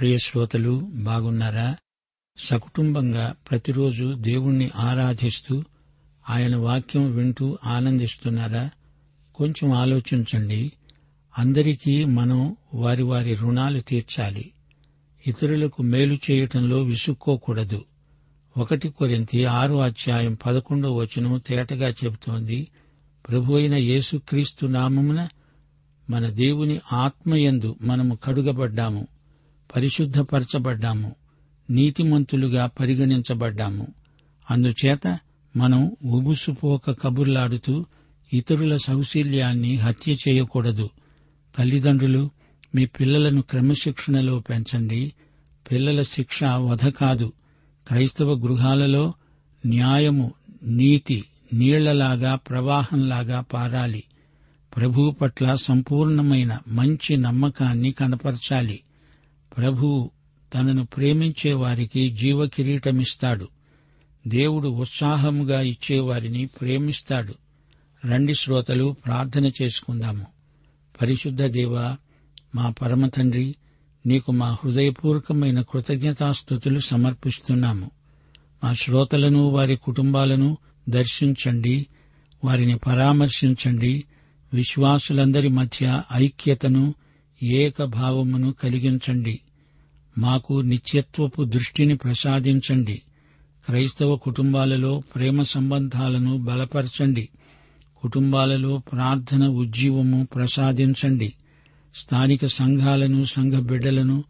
ప్రియ శ్రోతలు బాగున్నారా? సకుటుంబంగా ప్రతిరోజు దేవుణ్ణి ఆరాధిస్తూ ఆయన వాక్యం వింటూ ఆనందిస్తున్నారా? కొంచెం ఆలోచించండి. అందరికీ మనం వారి వారి రుణాలు తీర్చాలి. ఇతరులకు మేలు చేయటంలో విసుక్కోకూడదు. ఒకటి కొరింతి ఆరో అధ్యాయం పదకొండో వచనం తేటగా చెబుతోంది ప్రభు అయిన యేసుక్రీస్తు నామమున మన దేవుని ఆత్మయందు మనము కడుగబడ్డాము. పరిశుద్ధపరచబడ్డాము. నీతిమంతులుగా పరిగణించబడ్డాము. అందుచేత మనం ఉబుసుపోక కబుర్లాడుతూ ఇతరుల సౌశీల్యాన్ని హత్య చేయకూడదు. తల్లిదండ్రులు మీ పిల్లలను క్రమశిక్షణలో పెంచండి. పిల్లల శిక్ష వధ కాదు. క్రైస్తవ గృహాలలో న్యాయము నీతి నీళ్ళలాగా ప్రవాహంలాగా పారాలి. ప్రభువు పట్ల సంపూర్ణమైన మంచి నమ్మకాన్ని కనపరచాలి. ప్రభువు తనను ప్రేమించే వారికి జీవ కిరీటమిస్తాడు దేవుడు ఉత్సాహముగా ఇచ్చేవారిని ప్రేమిస్తాడు. రండి శ్రోతలు ప్రార్థన చేసుకుందాము. పరిశుద్ధ దేవ మా పరమతండ్రి నీకు మా హృదయపూర్వకమైన కృతజ్ఞతాస్థుతులు సమర్పిస్తున్నాము. మా శ్రోతలను వారి కుటుంబాలను దర్శించండి వారిని పరామర్శించండి. విశ్వాసులందరి మధ్య ఐక్యతను ఏకభావమును కలిగించండి. మాకు నిత్యత్వపు దృష్టిని ప్రసాదించండి. క్రైస్తవ కుటుంబాలలో ప్రేమ సంబంధాలను బలపరచండి. కుటుంబాలలో ప్రార్థన ఉజ్జీవము ప్రసాదించండి. స్థానిక సంఘాలను సంఘ బిడ్డలను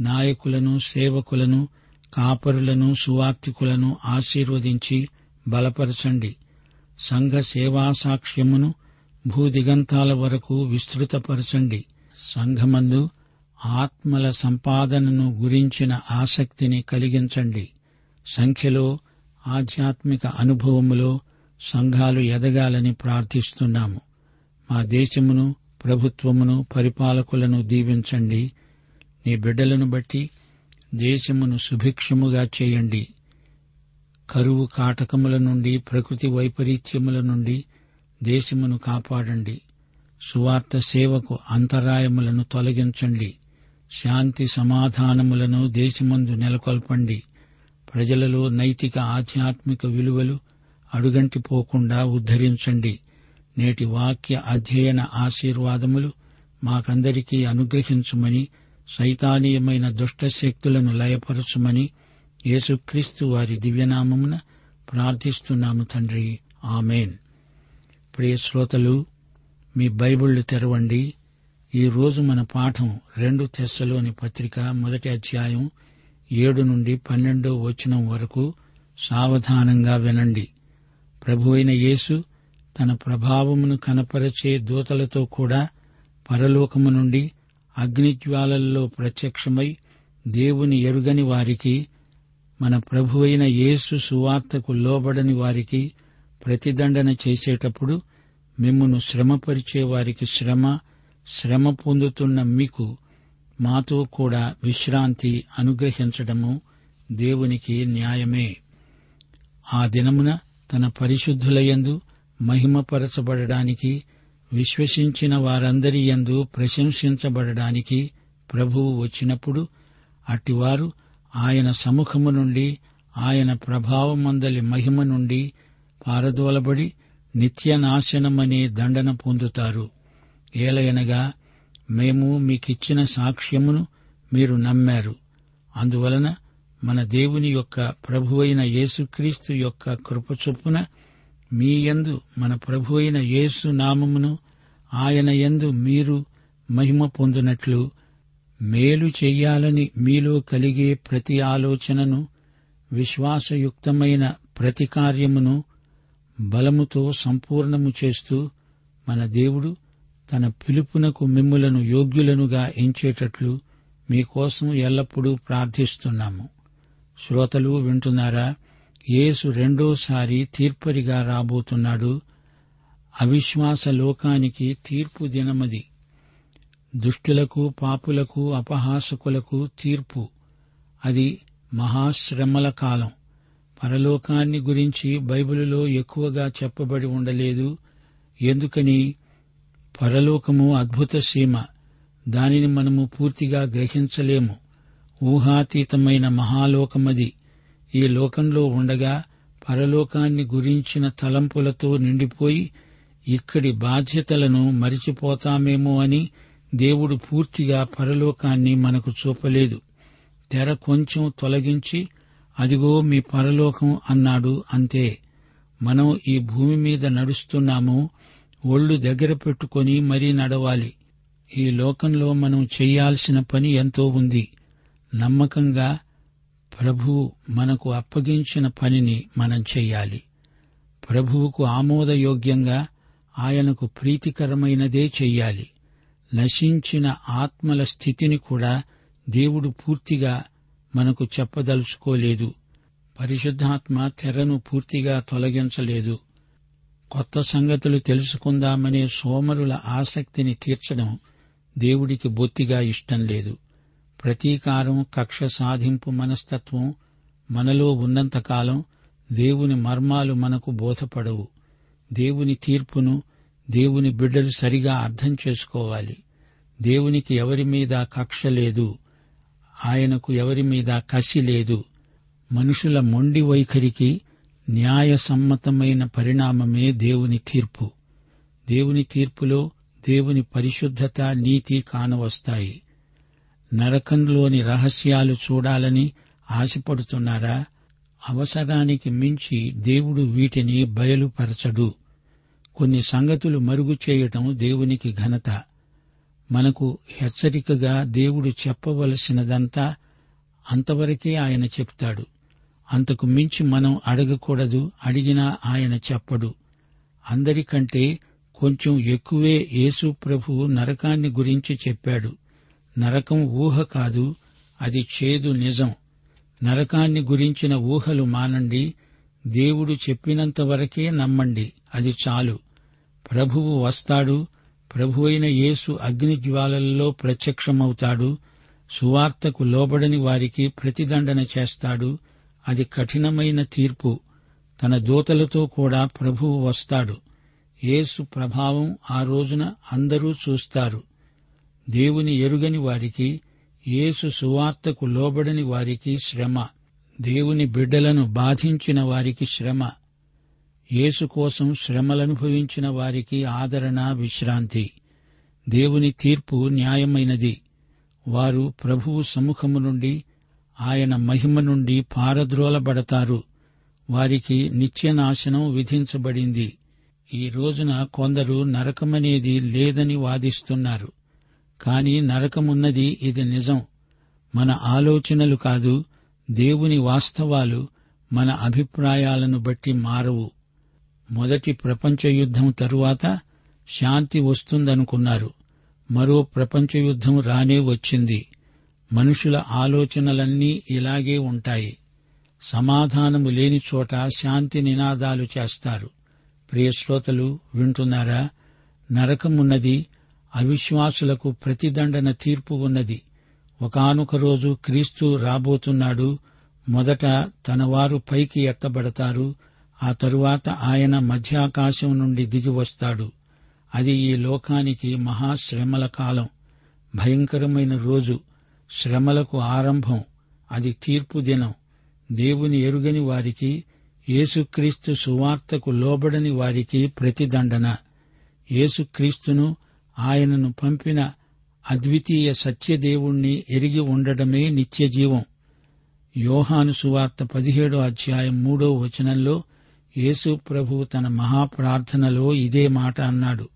నాయకులను సేవకులను కాపరులను సువార్థికులను ఆశీర్వదించి బలపరచండి. సంఘ సేవా సాక్ష్యమును భూదిగంతాల వరకు విస్తృతపరచండి. సంఘమందు ఆత్మల సంపాదనను గురించిన ఆసక్తిని కలిగించండి. సంఖ్యలో ఆధ్యాత్మిక అనుభవములో సంఘాలు ఎదగాలని ప్రార్థిస్తున్నాము. మా దేశమును ప్రభుత్వమును పరిపాలకులను దీవించండి. నీ బిడ్డలను బట్టి దేశమును సుభిక్షముగా చేయండి. కరువు కాటకముల నుండి ప్రకృతి వైపరీత్యముల నుండి దేశమును కాపాడండి. సువార్త సేవకు అంతరాయములను తొలగించండి. శాంతి సమాధానములను దేశమందు నెలకొల్పండి. ప్రజలలో నైతిక ఆధ్యాత్మిక విలువలు అడుగంటిపోకుండా ఉద్ధరించండి. నేటి వాక్య అధ్యయన ఆశీర్వాదములు మాకందరికీ అనుగ్రహించుమని సైతానీయమైన దుష్ట శక్తులను లయపరచుమని యేసుక్రీస్తు వారి దివ్యనామమున ప్రార్థిస్తున్నాము తండ్రి. ఆమెన్. ప్రియ శ్రోతలు మీ బైబిళ్ళు తెరవండి. ఈ రోజు మన పాఠం రెండు తెస్సలోని పత్రిక మొదటి అధ్యాయం ఏడు నుండి పన్నెండో వచనం వరకు సావధానంగా వినండి. ప్రభు అయిన యేసు తన ప్రభావమును కనపరచే దూతలతో కూడా పరలోకము నుండి అగ్నిజ్వాలల్లో ప్రత్యక్షమై దేవుని ఎరుగని వారికి మన ప్రభు అయిన యేసు సువార్తకు లోబడని వారికి ప్రతిదండన చేసేటప్పుడు మిమ్మును శ్రమపరిచే వారికి శ్రమ శ్రమ పొందుతున్న మీకు మాతో కూడా విశ్రాంతి అనుగ్రహించడము దేవునికి న్యాయమే. ఆ దినమున తన పరిశుద్ధులయందు మహిమపరచబడడానికి విశ్వసించిన వారందరి యందు ప్రశంసించబడడానికి ప్రభువు వచ్చినప్పుడు అట్టివారు ఆయన సముఖము నుండి ఆయన ప్రభావమందలి మహిమ నుండి పారదోలబడి నిత్యనాశనమనే దండన పొందుతారు. ఏలయనగా మేము మీకిచ్చిన సాక్ష్యమును మీరు నమ్మారు. అందువలన మన దేవుని యొక్క ప్రభువైన యేసుక్రీస్తు యొక్క కృపచొప్పున మీ యందు మన ప్రభువైన యేసు నామమును ఆయన యందు మీరు మహిమ పొందినట్లు మేలు చెయ్యాలని మీలో కలిగే ప్రతి ఆలోచనను విశ్వాసయుక్తమైన ప్రతి కార్యమును బలముతో సంపూర్ణము చేస్తూ మన దేవుడు తన పిలుపునకు మిమ్ములను యోగ్యులనుగా ఎంచేటట్లు మీకోసం ఎల్లప్పుడూ ప్రార్థిస్తున్నాము. శ్రోతలు వింటున్నారా? యేసు రెండోసారి తీర్పరిగా రాబోతున్నాడు. అవిశ్వాస లోకానికి తీర్పు దినమది. దుష్టులకు పాపులకు అపహాసకులకు తీర్పు. అది మహాశ్రమల కాలం. పరలోకాన్ని గురించి బైబిలులో ఎక్కువగా చెప్పబడి ఉండలేదు. ఎందుకని? పరలోకము అద్భుత సీమ. దానిని మనము పూర్తిగా గ్రహించలేము. ఊహాతీతమైన మహాలోకమది. ఈ లోకంలో ఉండగా పరలోకాన్ని గురించిన తలంపులతో నిండిపోయి ఇక్కడి బాధ్యతలను మరిచిపోతామేమో అని దేవుడు పూర్తిగా పరలోకాన్ని మనకు చూపలేదు. తెర కొంచెం తొలగించి అదిగో మీ పరలోకం అన్నాడు అంతే. మనం ఈ భూమి మీద నడుస్తున్నాము ఒళ్ళు దగ్గర పెట్టుకొని మరీ నడవాలి. ఈ లోకంలో మనం చెయ్యాల్సిన పని ఎంతో ఉంది. నమ్మకంగా ప్రభువు మనకు అప్పగించిన పనిని మనం చెయ్యాలి. ప్రభువుకు ఆమోదయోగ్యంగా ఆయనకు ప్రీతికరమైనదే చెయ్యాలి. నశించిన ఆత్మల స్థితిని కూడా దేవుడు పూర్తిగా మనకు చెప్పదలుచుకోలేదు. పరిశుద్ధాత్మ తెరను పూర్తిగా తొలగించలేదు. కొత్త సంగతులు తెలుసుకుందామనే సోమరుల ఆసక్తిని తీర్చడం దేవుడికి బొత్తిగా ఇష్టం లేదు. ప్రతీకారం కక్ష సాధింపు మనస్తత్వం మనలో ఉన్నంతకాలం దేవుని మర్మాలు మనకు బోధపడవు. దేవుని తీర్పును దేవుని బిడ్డలు సరిగా అర్థం చేసుకోవాలి. దేవునికి ఎవరి మీద కక్ష లేదు ఆయనకు ఎవరి మీద కసి లేదు. మనుషుల మొండి వైఖరికి న్యాయసమ్మతమైన పరిణామమే దేవుని తీర్పు. దేవుని తీర్పులో దేవుని పరిశుద్ధత నీతి కానవస్తాయి. నరకంలోని రహస్యాలు చూడాలని ఆశపడుతున్నారా? అవసరానికి మించి దేవుడు వీటిని బయలుపరచడు. కొన్ని సంగతులు మరుగు చేయటం దేవునికి ఘనత. మనకు హెచ్చరికగా దేవుడు చెప్పవలసినదంతా అంతవరకే ఆయన చెప్తాడు. అంతకు మించి మనం అడగకూడదు అడిగినా ఆయన చెప్పడు. అందరికంటే కొంచెం ఎక్కువే యేసు ప్రభు నరకాన్ని గురించి చెప్పాడు. నరకం ఊహ కాదు అది చేదు నిజం. నరకాన్ని గురించిన ఊహలు మానండి దేవుడు చెప్పినంత వరకే నమ్మండి అది చాలు. ప్రభువు వస్తాడు ప్రభువైన యేసు అగ్నిజ్వాలల్లో ప్రత్యక్షమవుతాడు సువార్తకు లోబడని వారికి ప్రతిదండన చేస్తాడు అది కఠినమైన తీర్పు. తన దూతలతో కూడా ప్రభువు వస్తాడు. యేసు ప్రభావం ఆ రోజున అందరూ చూస్తారు. దేవుని ఎరుగని వారికి యేసు సువార్తకు లోబడని వారికి శ్రమ. దేవుని బిడ్డలను బాధించిన వారికి శ్రమ. యేసు కోసం శ్రమలనుభవించిన వారికి ఆదరణ విశ్రాంతి. దేవుని తీర్పు న్యాయమైనది. వారు ప్రభువు సముఖము నుండి ఆయన మహిమ నుండి పారద్రోలబడతారు. వారికి నిత్యనాశనం విధించబడింది. ఈ రోజున కొందరు నరకమనేది లేదని వాదిస్తున్నారు. కాని నరకమున్నది ఇది నిజం. మన ఆలోచనలు కాదు దేవుని వాస్తవాలు మన అభిప్రాయాలను బట్టి మారవు. మొదటి ప్రపంచ యుద్ధం తరువాత శాంతి వస్తుందనుకున్నారు. మరో ప్రపంచ యుద్ధం రానే వచ్చింది. మనుషుల ఆలోచనలన్నీ ఇలాగే ఉంటాయి. సమాధానము లేని చోట శాంతి నినాదాలు చేస్తారు. ప్రియశ్రోతలు వింటున్నారా? నరకమున్నది అవిశ్వాసులకు ప్రతిదండన తీర్పు ఉన్నది. ఒకనొక రోజు క్రీస్తు రాబోతున్నాడు. మొదట తన వారు పైకి ఎత్తబడతారు. ఆ తరువాత ఆయన మధ్యాకాశం నుండి దిగి వస్తాడు. అది ఈ లోకానికి మహాశ్రమల కాలం. భయంకరమైన రోజు. శ్రమలకు ఆరంభం అది తీర్పు దినం. దేవుని ఎరుగని వారికి యేసుక్రీస్తు సువార్తకు లోబడని వారికి ప్రతిదండన. యేసుక్రీస్తును ఆయనను పంపిన అద్వితీయ సత్యదేవుణ్ణి ఎరిగి ఉండడమే నిత్యజీవం. యోహాను సువార్త పదిహేడో అధ్యాయం మూడో వచనంలో యేసు ప్రభు తన మహాప్రార్థనలో ఇదే మాట అన్నాడు.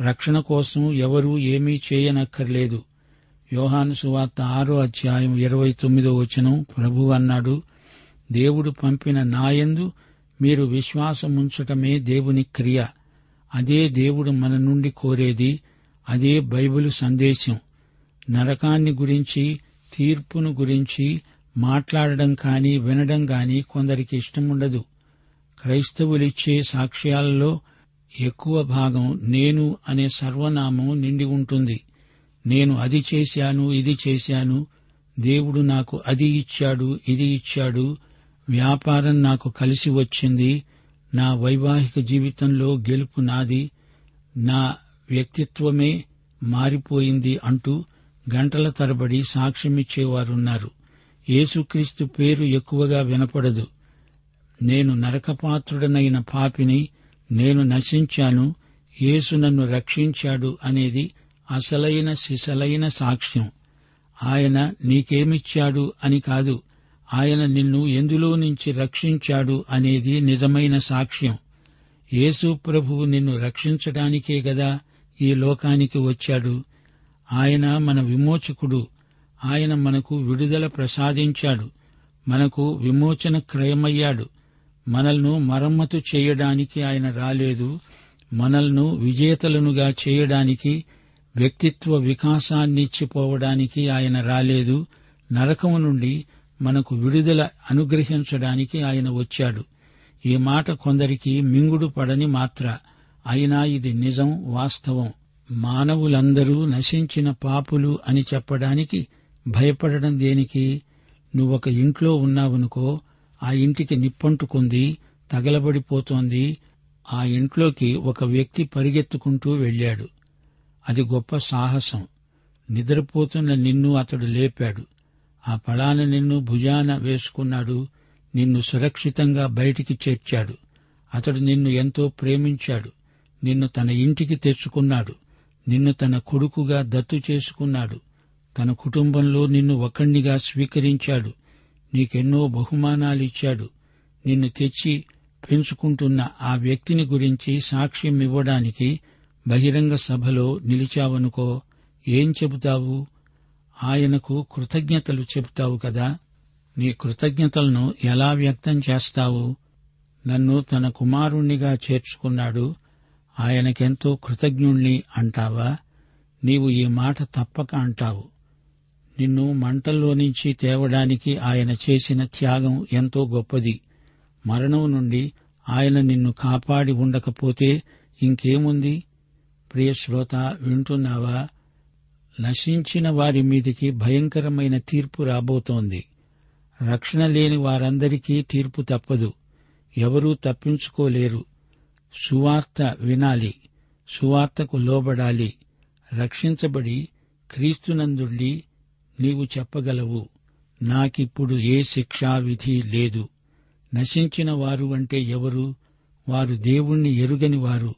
రక్షణ కోసం ఎవరూ ఏమీ చేయనక్కర్లేదు. యోహాను సువార్త ఆరో అధ్యాయం ఇరవై తొమ్మిదో వచనం ప్రభు అన్నాడు దేవుడు పంపిన నాయందు మీరు విశ్వాసముంచటమే దేవుని క్రియ. అదే దేవుడు మన నుండి కోరేది అదే బైబిలు సందేశం. నరకాన్ని గురించి తీర్పును గురించి మాట్లాడడం కాని వినడం కానీ కొందరికి ఇష్టముండదు. క్రైస్తవులిచ్చే సాక్ష్యాలలో ఎక్కువ భాగం నేను అనే సర్వనామం నిండి ఉంటుంది. నేను అది చేశాను ఇది చేశాను. దేవుడు నాకు అది ఇచ్చాడు ఇది ఇచ్చాడు. వ్యాపారం నాకు కలిసి వచ్చింది. నా వైవాహిక జీవితంలో గెలుపు నాది. నా వ్యక్తిత్వమే మారిపోయింది అంటూ గంటల తరబడి సాక్ష్యమిచ్చేవారున్నారు. యేసుక్రీస్తు పేరు ఎక్కువగా వినపడదు. నేను నరకపాత్రుడనైన పాపిని నేను నశించాను. యేసు నన్ను రక్షించాడు అనేది అసలైన సిసలైన సాక్ష్యం. ఆయన నీకేమిచ్చాడు అని కాదు ఆయన నిన్ను ఎందులో నుంచి రక్షించాడు అనేది నిజమైన సాక్ష్యం. యేసు ప్రభువు నిన్ను రక్షించడానికే గదా ఈ లోకానికి వచ్చాడు. ఆయన మన విమోచకుడు ఆయన మనకు విడుదల ప్రసాదించాడు మనకు విమోచన క్రయమయ్యాడు. మనల్ను మరమ్మతు చేయడానికి ఆయన రాలేదు మనల్ను విజేతలనుగా చేయడానికి వ్యక్తిత్వ వికాసాన్నిచ్చిపోవడానికి ఆయన రాలేదు. నరకము నుండి మనకు విడుదల అనుగ్రహించడానికి ఆయన వచ్చాడు. ఈ మాట కొందరికి మింగుడు పడని మాత్ర. అయినా ఇది నిజం వాస్తవం. మానవులందరూ నశించిన పాపులు అని చెప్పడానికి భయపడడం దేనికి? నువ్వొక ఇంట్లో ఉన్నావనుకో ఆ ఇంటికి నిప్పంటుకుంది తగలబడిపోతోంది. ఆ ఇంట్లోకి ఒక వ్యక్తి పరిగెత్తుకుంటూ వెళ్ళాడు. అది గొప్ప సాహసం. నిద్రపోతున్న నిన్ను అతడు లేపాడు. ఆ పళాన నిన్ను భుజాన వేసుకున్నాడు. నిన్ను సురక్షితంగా బయటికి చేర్చాడు. అతడు నిన్ను ఎంతో ప్రేమించాడు. నిన్ను తన ఇంటికి తెచ్చుకున్నాడు. నిన్ను తన కొడుకుగా దత్తు చేసుకున్నాడు. తన కుటుంబంలో నిన్ను ఒకణ్ణిగా స్వీకరించాడు. నీకెన్నో బహుమానాలిచ్చాడు. నిన్ను తెచ్చి పెంచుకుంటున్న ఆ వ్యక్తిని గురించి సాక్ష్యం ఇవ్వడానికి బహిరంగ సభలో నిలిచావనుకో ఏం చెబుతావు? ఆయనకు కృతజ్ఞతలు చెబుతావు కదా? నీ కృతజ్ఞతలను ఎలా వ్యక్తం చేస్తావు? నన్ను తన కుమారుణ్ణిగా చేర్చుకున్నాడు. ఆయనకెంతో కృతజ్ఞుణ్ణి అంటావా? నీవు ఈ మాట తప్పక అంటావు. నిన్ను మంటల్లో నుంచి తేవడానికి ఆయన చేసిన త్యాగం ఎంతో గొప్పది. మరణం నుండి ఆయన నిన్ను కాపాడి ఉండకపోతే ఇంకేముంది? ప్రియ శ్రోత వింటున్నావా? నశించిన వారి మీదికి భయంకరమైన తీర్పు రాబోతోంది. రక్షణ లేని వారందరికీ తీర్పు తప్పదు. ఎవరూ తప్పించుకోలేరు. సువార్త వినాలి. సువార్తకు లోబడాలి. రక్షించబడి క్రీస్తునందుళ్ళి నీవు చెప్పగలవు. నాకిప్పుడు ఏ శిక్షా విధి లేదు. నశించిన వారు అంటే ఎవరు? వారు దేవుణ్ణి ఎరుగని వారు.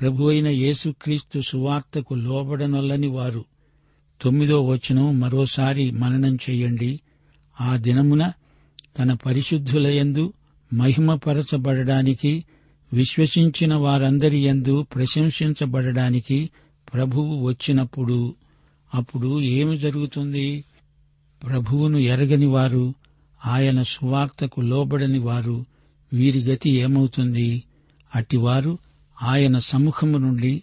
ప్రభు అయిన యేసుక్రీస్తు సువార్తకు లోబడనొల్లని వారు. తొమ్మిదో వచనం మరోసారి మననం చెయ్యండి ఆ దినమున తన పరిశుద్ధులయందు మహిమపరచబడడానికి విశ్వసించిన వారందరి యందు ప్రశంసించబడడానికి ప్రభువు వచ్చినప్పుడు అప్పుడు ఏమి జరుగుతుంది? ప్రభువును ఎరగని వారు ఆయన సువార్తకు లోబడని వారు వీరి గతి ఏమవుతుంది? అట్టివారు ఆయన సముఖము నుండి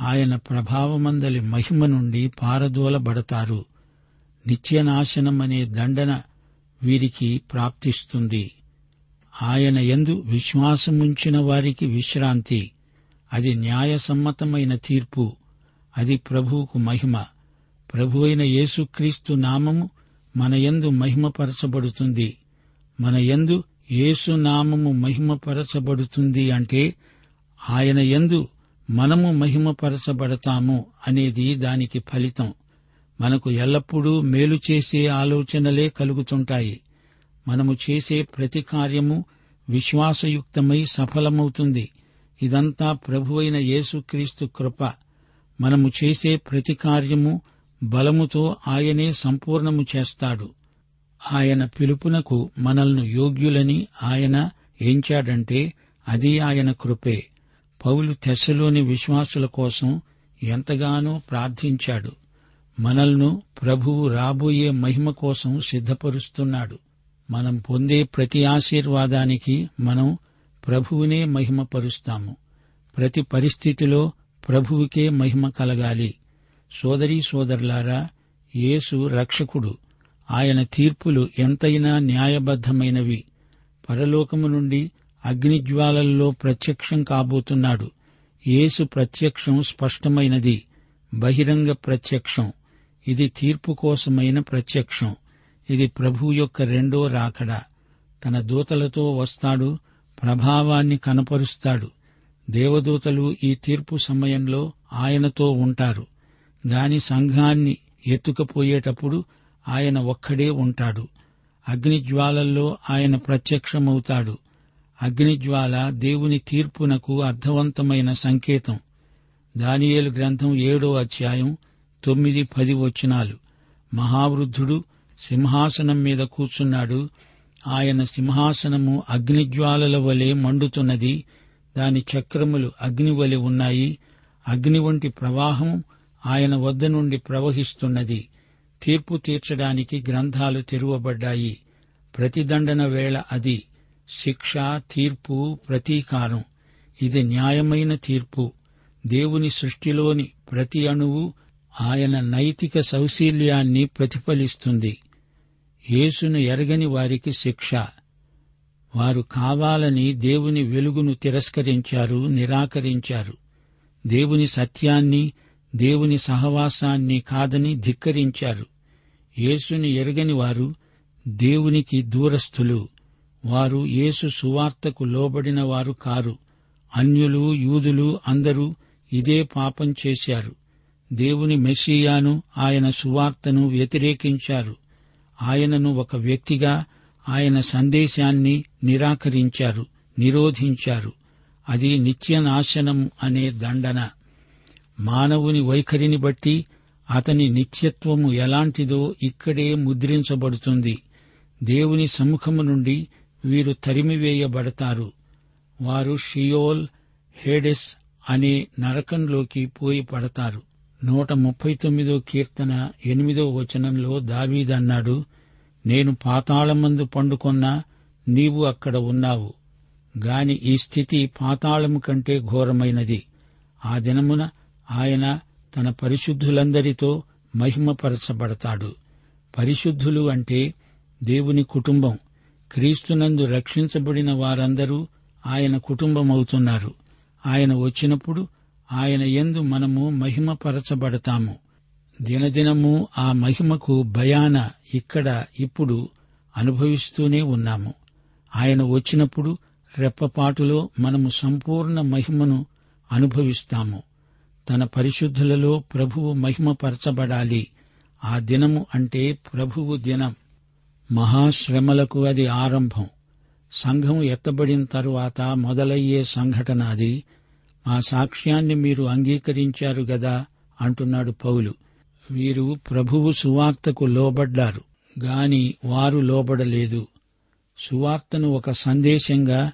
ఆయన ప్రభావమందలి మహిమ నుండి పారదోలబడతారు. నిత్యనాశనం అనే దండన వీరికి ప్రాప్తిస్తుంది. ఆయన ఎందు విశ్వాసముంచిన వారికి విశ్రాంతి. అది న్యాయసమ్మతమైన తీర్పు. అది ప్రభువుకు మహిమ. ప్రభు అయిన యేసుక్రీస్తు నామము మన యందు మహిమపరచబడుతుంది. మన యందు యేసు నామము మహిమపరచబడుతుంది అంటే ఆయన ఎందు మనము మహిమపరచబడతాము అనేది దానికి ఫలితం. మనకు ఎల్లప్పుడూ మేలు చేసే ఆలోచనలే కలుగుతుంటాయి. మనము చేసే ప్రతి కార్యము విశ్వాసయుక్తమై సఫలమవుతుంది. ఇదంతా ప్రభువైన యేసుక్రీస్తు కృప. మనము చేసే ప్రతి కార్యము బలముతో ఆయనే సంపూర్ణము చేస్తాడు. ఆయన పిలుపునకు మనల్ని యోగ్యులని ఆయన ఎంచాడంటే అది ఆయన కృపే. పౌలు తెశలోని విశ్వాసుల కోసం ఎంతగానో ప్రార్థించాడు. మనల్ను ప్రభువు రాబోయే మహిమ కోసం సిద్ధపరుస్తున్నాడు. మనం పొందే ప్రతి ఆశీర్వాదానికి మనం ప్రభువునే మహిమపరుస్తాము. ప్రతి పరిస్థితిలో ప్రభువుకే మహిమ కలగాలి. సోదరీ సోదరులారా యేసు రక్షకుడు. ఆయన తీర్పులు ఎంతైనా న్యాయబద్దమైనవి పరలోకము నుండి అగ్నిజ్వాలల్లో ప్రత్యక్షం కాబోతున్నాడు. యేసు ప్రత్యక్షం స్పష్టమైనది. బహిరంగ ప్రత్యక్షం. ఇది తీర్పు కోసమైన ప్రత్యక్షం. ఇది ప్రభు యొక్క రెండో రాకడ. తన దూతలతో వస్తాడు ప్రభావాన్ని కనపరుస్తాడు. దేవదూతలు ఈ తీర్పు సమయంలో ఆయనతో ఉంటారు. దాని సంఘాన్ని ఎత్తుకపోయేటప్పుడు ఆయన ఒక్కడే ఉంటాడు. అగ్నిజ్వాలల్లో ఆయన ప్రత్యక్షమవుతాడు. అగ్నిజ్వాల దేవుని తీర్పునకు అర్థవంతమైన సంకేతం. దానియేలు గ్రంథం ఏడో అధ్యాయం తొమ్మిది పది వచనాలు. మహావృద్ధుడు సింహాసనం మీద కూర్చున్నాడు. ఆయన సింహాసనము అగ్నిజ్వాలల వలె మండుతున్నది. దాని చక్రములు అగ్ని వలె ఉన్నాయి. అగ్ని వంటి ప్రవాహం ఆయన వద్ద నుండి ప్రవహిస్తున్నది. తీర్పు తీర్చడానికి గ్రంథాలు తెరువబడ్డాయి. ప్రతిదండన వేళ అది శిక్ష తీర్పు ప్రతీకారం. ఇది న్యాయమైన తీర్పు. దేవుని సృష్టిలోని ప్రతి అణువు ఆయన నైతిక సౌశీల్యాన్ని ప్రతిఫలిస్తుంది. యేసును ఎరగని వారికి శిక్ష. వారు కావాలని దేవుని వెలుగును తిరస్కరించారు నిరాకరించారు. దేవుని సత్యాన్ని దేవుని సహవాసాన్ని కాదని ధిక్కరించారు. యేసుని ఎరగని వారు దేవునికి దూరస్థులు. వారు యేసు సువార్తకు లోబడిన వారు కారు. అన్యులు యూదులు అందరూ ఇదే పాపం చేశారు. దేవుని మెస్సియాను ఆయన సువార్తను వ్యతిరేకించారు. ఆయనను ఒక వ్యక్తిగా ఆయన సందేశాన్ని నిరాకరించారు నిరోధించారు. అది నిత్యనాశనం అనే దండన. మానవుని వైఖరిని బట్టి అతని నిత్యత్వము ఎలాంటిదో ఇక్కడే ముద్రించబడుతుంది. దేవుని సముఖము నుండి వీరు తరిమివేయబడతారు వారు షియోల్ హేడెస్ అనే నరకంలోకి పోయి పడతారు. నూట ముప్పై తొమ్మిదో కీర్తన ఎనిమిదో వచనంలో దావీదన్నాడు నేను పాతాళమందు పండుకొన్నా నీవు అక్కడ ఉన్నావు. గాని ఈ స్థితి పాతాళము కంటే ఘోరమైనది. ఆ దినమున ఆయన తన పరిశుద్ధులందరితో మహిమపరచబడతాడు. పరిశుద్ధులు అంటే దేవుని కుటుంబం. క్రీస్తునందు రక్షించబడిన వారందరూ ఆయన కుటుంబమవుతున్నారు. ఆయన వచ్చినప్పుడు ఆయన ఎందు మనము మహిమపరచబడతాము. దినదినము ఆ మహిమకు భయాన ఇక్కడ ఇప్పుడు అనుభవిస్తూనే ఉన్నాము. ఆయన వచ్చినప్పుడు రెప్పపాటులో మనము సంపూర్ణ మహిమను అనుభవిస్తాము. తన పరిశుద్ధులలో ప్రభువు మహిమపరచబడాలి. ఆ దినము అంటే ప్రభువు దినం. మహాశ్రమలకు అది ఆరంభం. సంఘం ఎత్తబడిన తరువాత మొదలయ్యే సంఘటన అది. మా సాక్ష్యాన్ని మీరు అంగీకరించారు గదా అంటున్నాడు పౌలు. వీరు ప్రభువు సువార్తకు లోబడ్డారు గాని వారు లోబడలేదు. సువార్తను ఒక సందేశంగా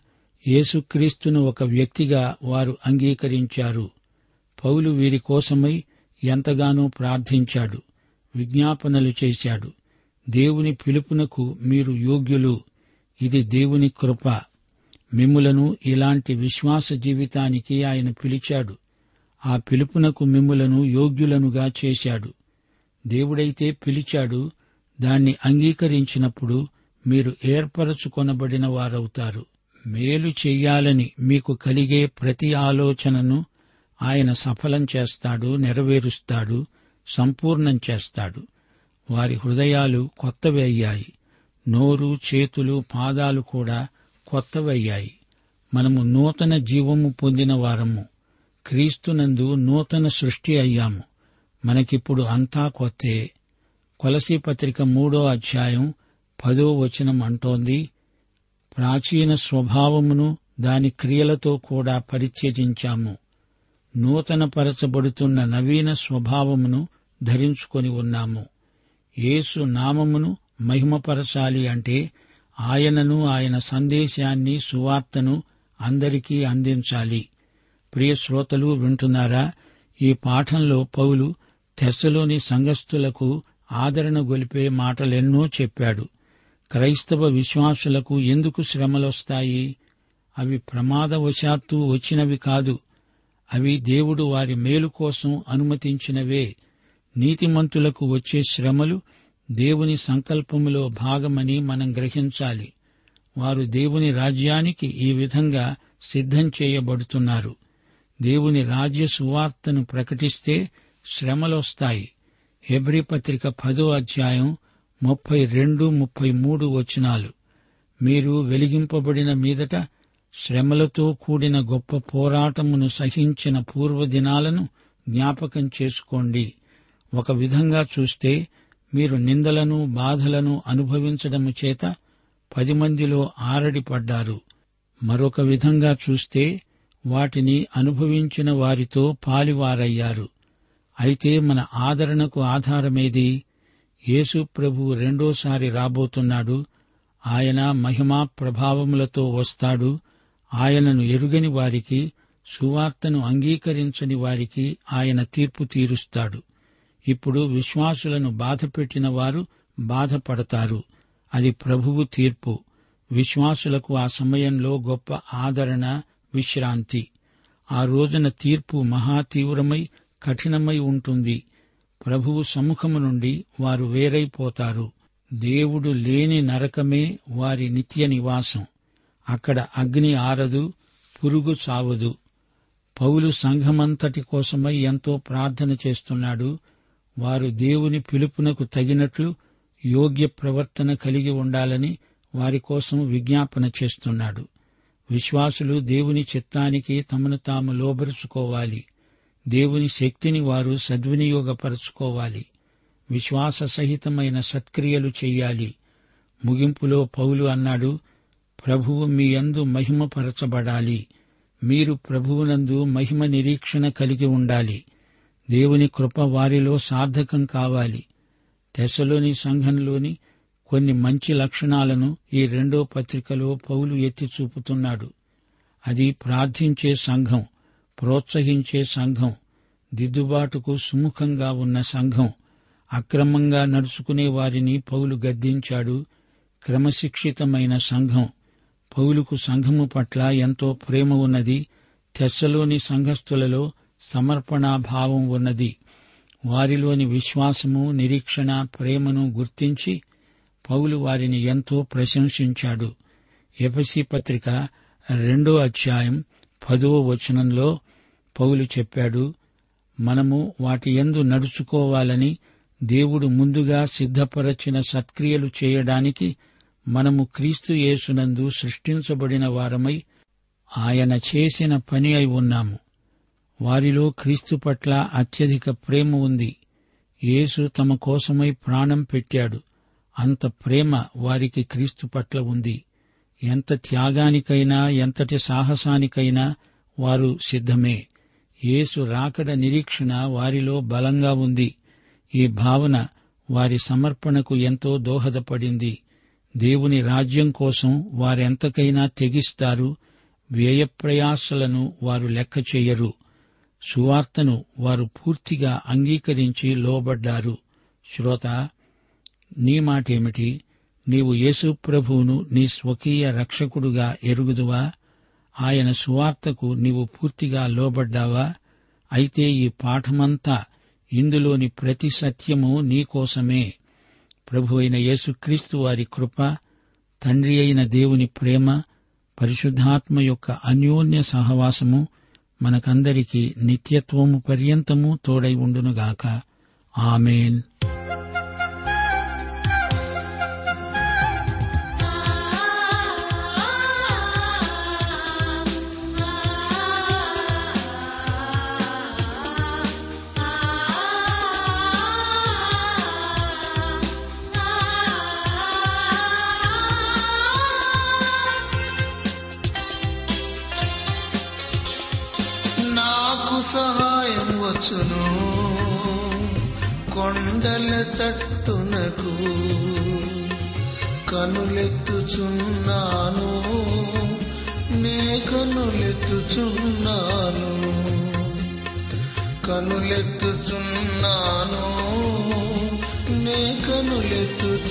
యేసుక్రీస్తును ఒక వ్యక్తిగా వారు అంగీకరించారు. పౌలు వీరి కోసమై ఎంతగానో ప్రార్థించాడు విజ్ఞాపనలు చేశాడు. దేవుని పిలుపునకు మీరు యోగ్యులు. ఇది దేవుని కృప. మిమ్ములను ఇలాంటి విశ్వాస జీవితానికి ఆయన పిలిచాడు. ఆ పిలుపునకు మిమ్ములను యోగ్యులనుగా చేశాడు. దేవుడైతే పిలిచాడు దాన్ని అంగీకరించినప్పుడు మీరు ఏర్పరచుకొనబడిన వారవుతారు. మేలు చెయ్యాలని మీకు కలిగే ప్రతి ఆలోచనను ఆయన సఫలం చేస్తాడు నెరవేరుస్తాడు సంపూర్ణం చేస్తాడు. వారి హృదయాలు కొత్తవి అయ్యాయి. నోరు చేతులు పాదాలు కూడా కొత్తవయ్యాయి మనము నూతన జీవము పొందిన వారము. క్రీస్తునందు నూతన సృష్టి అయ్యాము. మనకిప్పుడు అంతా కొత్తే. కొలసీ పత్రిక మూడో అధ్యాయం పదో వచనం అంటోంది ప్రాచీన స్వభావమును దాని క్రియలతో కూడా పరిత్యజించాము. నూతనపరచబడుతున్న నవీన స్వభావమును ధరించుకొని ఉన్నాము. యేసు నామమును మహిమపరచాలి అంటే ఆయనను ఆయన సందేశాన్ని సువార్తను అందరికీ అందించాలి. ప్రియ శ్రోతలు వింటున్నారా? ఈ పాఠంలో పౌలు తెస్సలోని సంఘస్థులకు ఆదరణ గొలిపే మాటలెన్నో చెప్పాడు. క్రైస్తవ విశ్వాసులకు ఎందుకు శ్రమలొస్తాయి? అవి ప్రమాదవశాత్తు వచ్చినవి కాదు. అవి దేవుడు వారి మేలు కోసం అనుమతించినవే. నీతిమంతులకు వచ్చే శ్రమలు దేవుని సంకల్పములో భాగమని మనం గ్రహించాలి. వారు దేవుని రాజ్యానికి ఈ విధంగా సిద్ధం చేయబడుతున్నారు. దేవుని రాజ్య సువార్తను ప్రకటిస్తే శ్రమలొస్తాయి. హెబ్రిపత్రిక పదో అధ్యాయం ముప్పై రెండు ముప్పై మూడు వచనాలు. మీరు వెలిగింపబడిన మీదట శ్రమలతో కూడిన గొప్ప పోరాటమును సహించిన పూర్వదినాలను జ్ఞాపకం చేసుకోండి. ఒక విధంగా చూస్తే మీరు నిందలను బాధలను అనుభవించడము చేత పది మందిలో ఆరడిపడ్డారు మరొక విధంగా చూస్తే వాటిని అనుభవించిన వారితో పాలివారయ్యారు. అయితే మన ఆదరణకు ఆధారమేది? యేసు ప్రభు రెండోసారి రాబోతున్నాడు. ఆయన మహిమా ప్రభావములతో వస్తాడు. ఆయనను ఎరుగని వారికి సువార్తను అంగీకరించని వారికి ఆయన తీర్పు తీరుస్తాడు. ఇప్పుడు విశ్వాసులను బాధపెట్టిన వారు బాధపడతారు. అది ప్రభువు తీర్పు. విశ్వాసులకు ఆ సమయంలో గొప్ప ఆదరణ విశ్రాంతి. ఆ రోజున తీర్పు మహా తీవ్రమై కఠినమై ఉంటుంది. ప్రభువు సముఖము నుండి వారు వేరైపోతారు. దేవుడు లేని నరకమే వారి నిత్య నివాసం. అక్కడ అగ్ని ఆరదు పురుగు చావదు. పౌలు సంఘమంతటి కోసమై ఎంతో ప్రార్థన చేస్తున్నాడు. వారు దేవుని పిలుపునకు తగినట్లు యోగ్య ప్రవర్తన కలిగి ఉండాలని వారి కోసం విజ్ఞాపన చేస్తున్నాడు. విశ్వాసులు దేవుని చిత్తానికి తమను తాము లోబరుచుకోవాలి. దేవుని శక్తిని వారు సద్వినియోగపరచుకోవాలి. విశ్వాస సహితమైన సత్క్రియలు చెయ్యాలి ముగింపులో పౌలు అన్నాడు ప్రభువు మీ యందు మహిమపరచబడాలి. మీరు ప్రభువునందు మహిమ నిరీక్షణ కలిగి ఉండాలి. దేవుని కృప వారిలో సార్థకం కావాలి. తెశలోని సంఘంలోని కొన్ని మంచి లక్షణాలను ఈ రెండో పత్రికలో పౌలు ఎత్తి చూపుతున్నాడు. అది ప్రార్థించే సంఘం ప్రోత్సహించే సంఘం దిద్దుబాటుకు సుముఖంగా ఉన్న సంఘం అక్రమంగా నడుచుకునే వారిని పౌలు గద్దించాడు. క్రమశిక్షితమైన సంఘం పౌలుకు సంఘము పట్ల ఎంతో ప్రేమ ఉన్నది. తెస్సలోని సంఘస్థులలో సమర్పణాభావం ఉన్నది. వారిలోని విశ్వాసము నిరీక్షణ ప్రేమను గుర్తించి పౌలు వారిని ఎంతో ప్రశంసించాడు. ఎపసి పత్రిక రెండో అధ్యాయం పదో వచనంలో పౌలు చెప్పాడు మనము వాటి ఎందు నడుచుకోవాలని దేవుడు ముందుగా సిద్ధపరచిన సత్క్రియలు చేయడానికి మనము క్రీస్తు యేసునందు సృష్టించబడిన వారమై ఆయన చేసిన పని అయి ఉన్నాము. వారిలో క్రీస్తు పట్ల అత్యధిక ప్రేమ ఉంది. యేసు తమ కోసమై ప్రాణం పెట్టాడు. అంత ప్రేమ వారికి క్రీస్తు పట్ల ఉంది. ఎంత త్యాగానికైనా ఎంతటి సాహసానికైనా వారు సిద్ధమే. యేసు రాకడ నిరీక్షణ వారిలో బలంగా ఉంది. ఈ భావన వారి సమర్పణకు ఎంతో దోహదపడింది. దేవుని రాజ్యం కోసం వారెంతకైనా తెగిస్తారు వ్యయప్రయాసలను వారు లెక్క చెయ్యరు సువార్తను వారు పూర్తిగా అంగీకరించి లోబడ్డారు. శ్రోత నీ మాటేమిటి? నీవు యేసు ప్రభువును నీ స్వకీయ రక్షకుడుగా ఎరుగుదువా? ఆయన సువార్తకు నీవు పూర్తిగా లోబడ్డావా? అయితే ఈ పాఠమంతా ఇందులోని ప్రతి సత్యము నీకోసమే ప్రభు అయిన యేసుక్రీస్తు వారి కృప తండ్రి అయిన దేవుని ప్రేమ పరిశుద్ధాత్మ యొక్క అన్యోన్య సహవాసము మనకందరికీ నిత్యత్వము పర్యంతము తోడై ఉండునుగాక. ఆమెన్.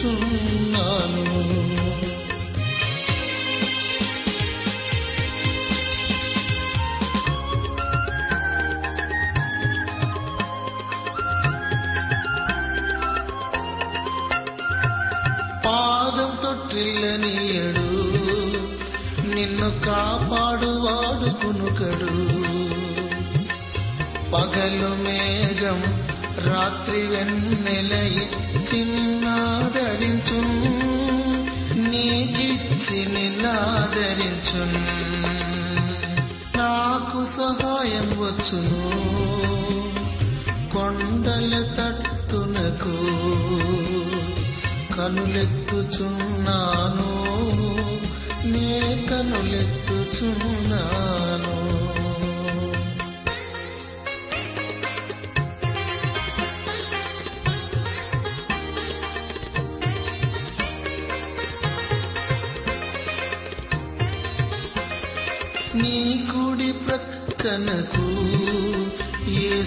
కనులెత్తుచున్నాను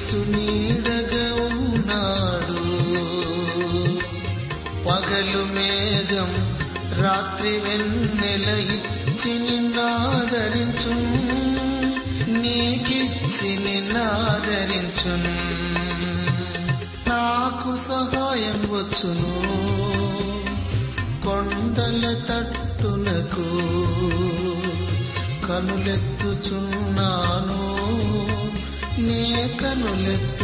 యేసు నీడగా ఉన్నాడు. పగలు మేఘం రాత్రి వెన్నెల ఇచ్చి నిన్నాదరించు. నీకిచ్చి నిన్నాదరించు. నాకు సహాయం వచ్చును. కొండల తట్టునకు కనులెత్తుచున్నాను. కనులెత్తుచున్నాను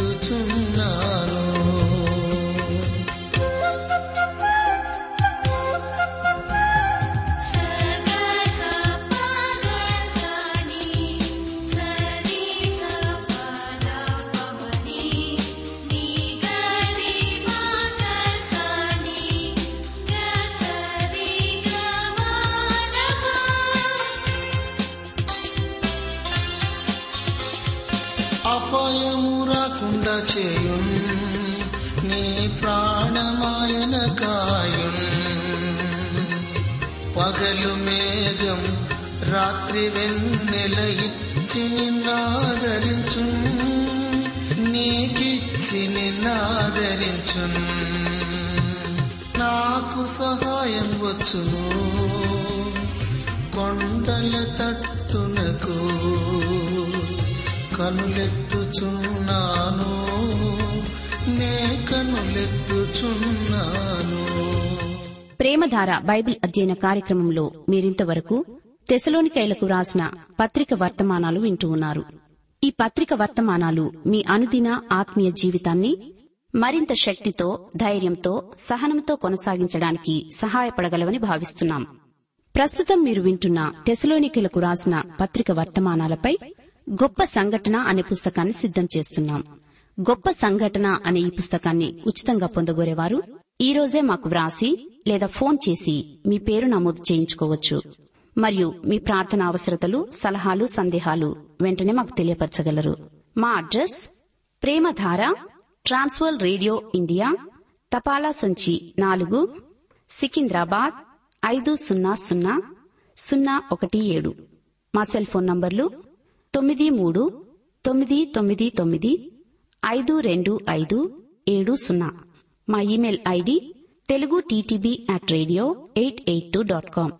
వార బైబిల్ అధ్యయన కార్యక్రమంలో మీరింతవరకు తెసలోనికైలకు రాసిన పత్రిక వర్తమానాలు వింటూ ఉన్నారు. ఈ పత్రిక వర్తమానాలు మీ అనుదిన ఆత్మీయ జీవితాన్ని మరింత శక్తితో ధైర్యంతో సహనంతో కొనసాగించడానికి సహాయపడగలవని భావిస్తున్నాం. ప్రస్తుతం మీరు వింటున్న తెసలోనికలకు రాసిన పత్రిక వర్తమానాలపై గొప్ప సంఘటన అనే పుస్తకాన్ని సిద్దం చేస్తున్నాం. గొప్ప సంఘటన అనే ఈ పుస్తకాన్ని ఉచితంగా పొందగోరేవారు ఈ రోజే మాకు వ్రాసి లేదా ఫోన్ చేసి మీ పేరు నమోదు చేయించుకోవచ్చు. మరియు మీ ప్రార్థన అవసరతలు సలహాలు సందేహాలు వెంటనే మాకు తెలియపరచగలరు. మా address Premadhara Trans World Radio India తపాలా సంచి నాలుగు సికింద్రాబాద్ ఐదు సున్నా సున్నా సున్నా ఒకటి ఏడు. మా సెల్ ఫోన్ నంబర్లు తొమ్మిది మూడు తొమ్మిది తొమ్మిది తొమ్మిది ఐదు రెండు ఐదు ఏడు సున్నా. మా email ID Telugu TTB at radio eight eight two dot com